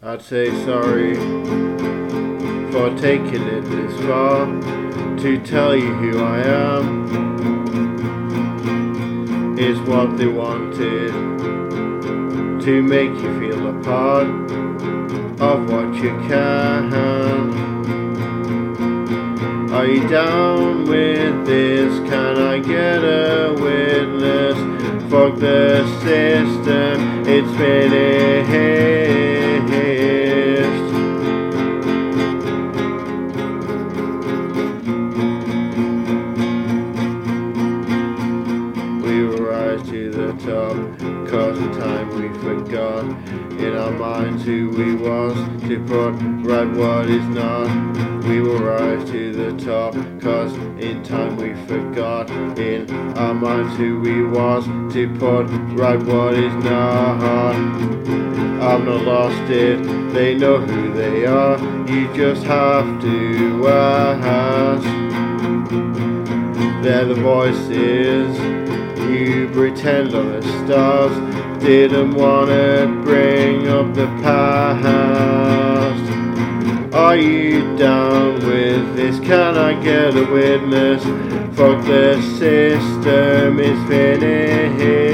I'd say sorry for taking it this far to tell you who I am is what they wanted to make you feel a part of what you can. Are you down with this? Can I get a witness? Fuck the system, it's finished. We rise to the top, cause in time we forgot. In our minds who we was, to put right what is not. We will rise to the top, cause in time we forgot. In our minds who we was, to put right what is not. I've not lost it, they know who they are. You just have to ask. They're the voices you pretend are the stars. Didn't wanna bring up the past. Are you down with this? Can I get a witness? Fuck the system is finished.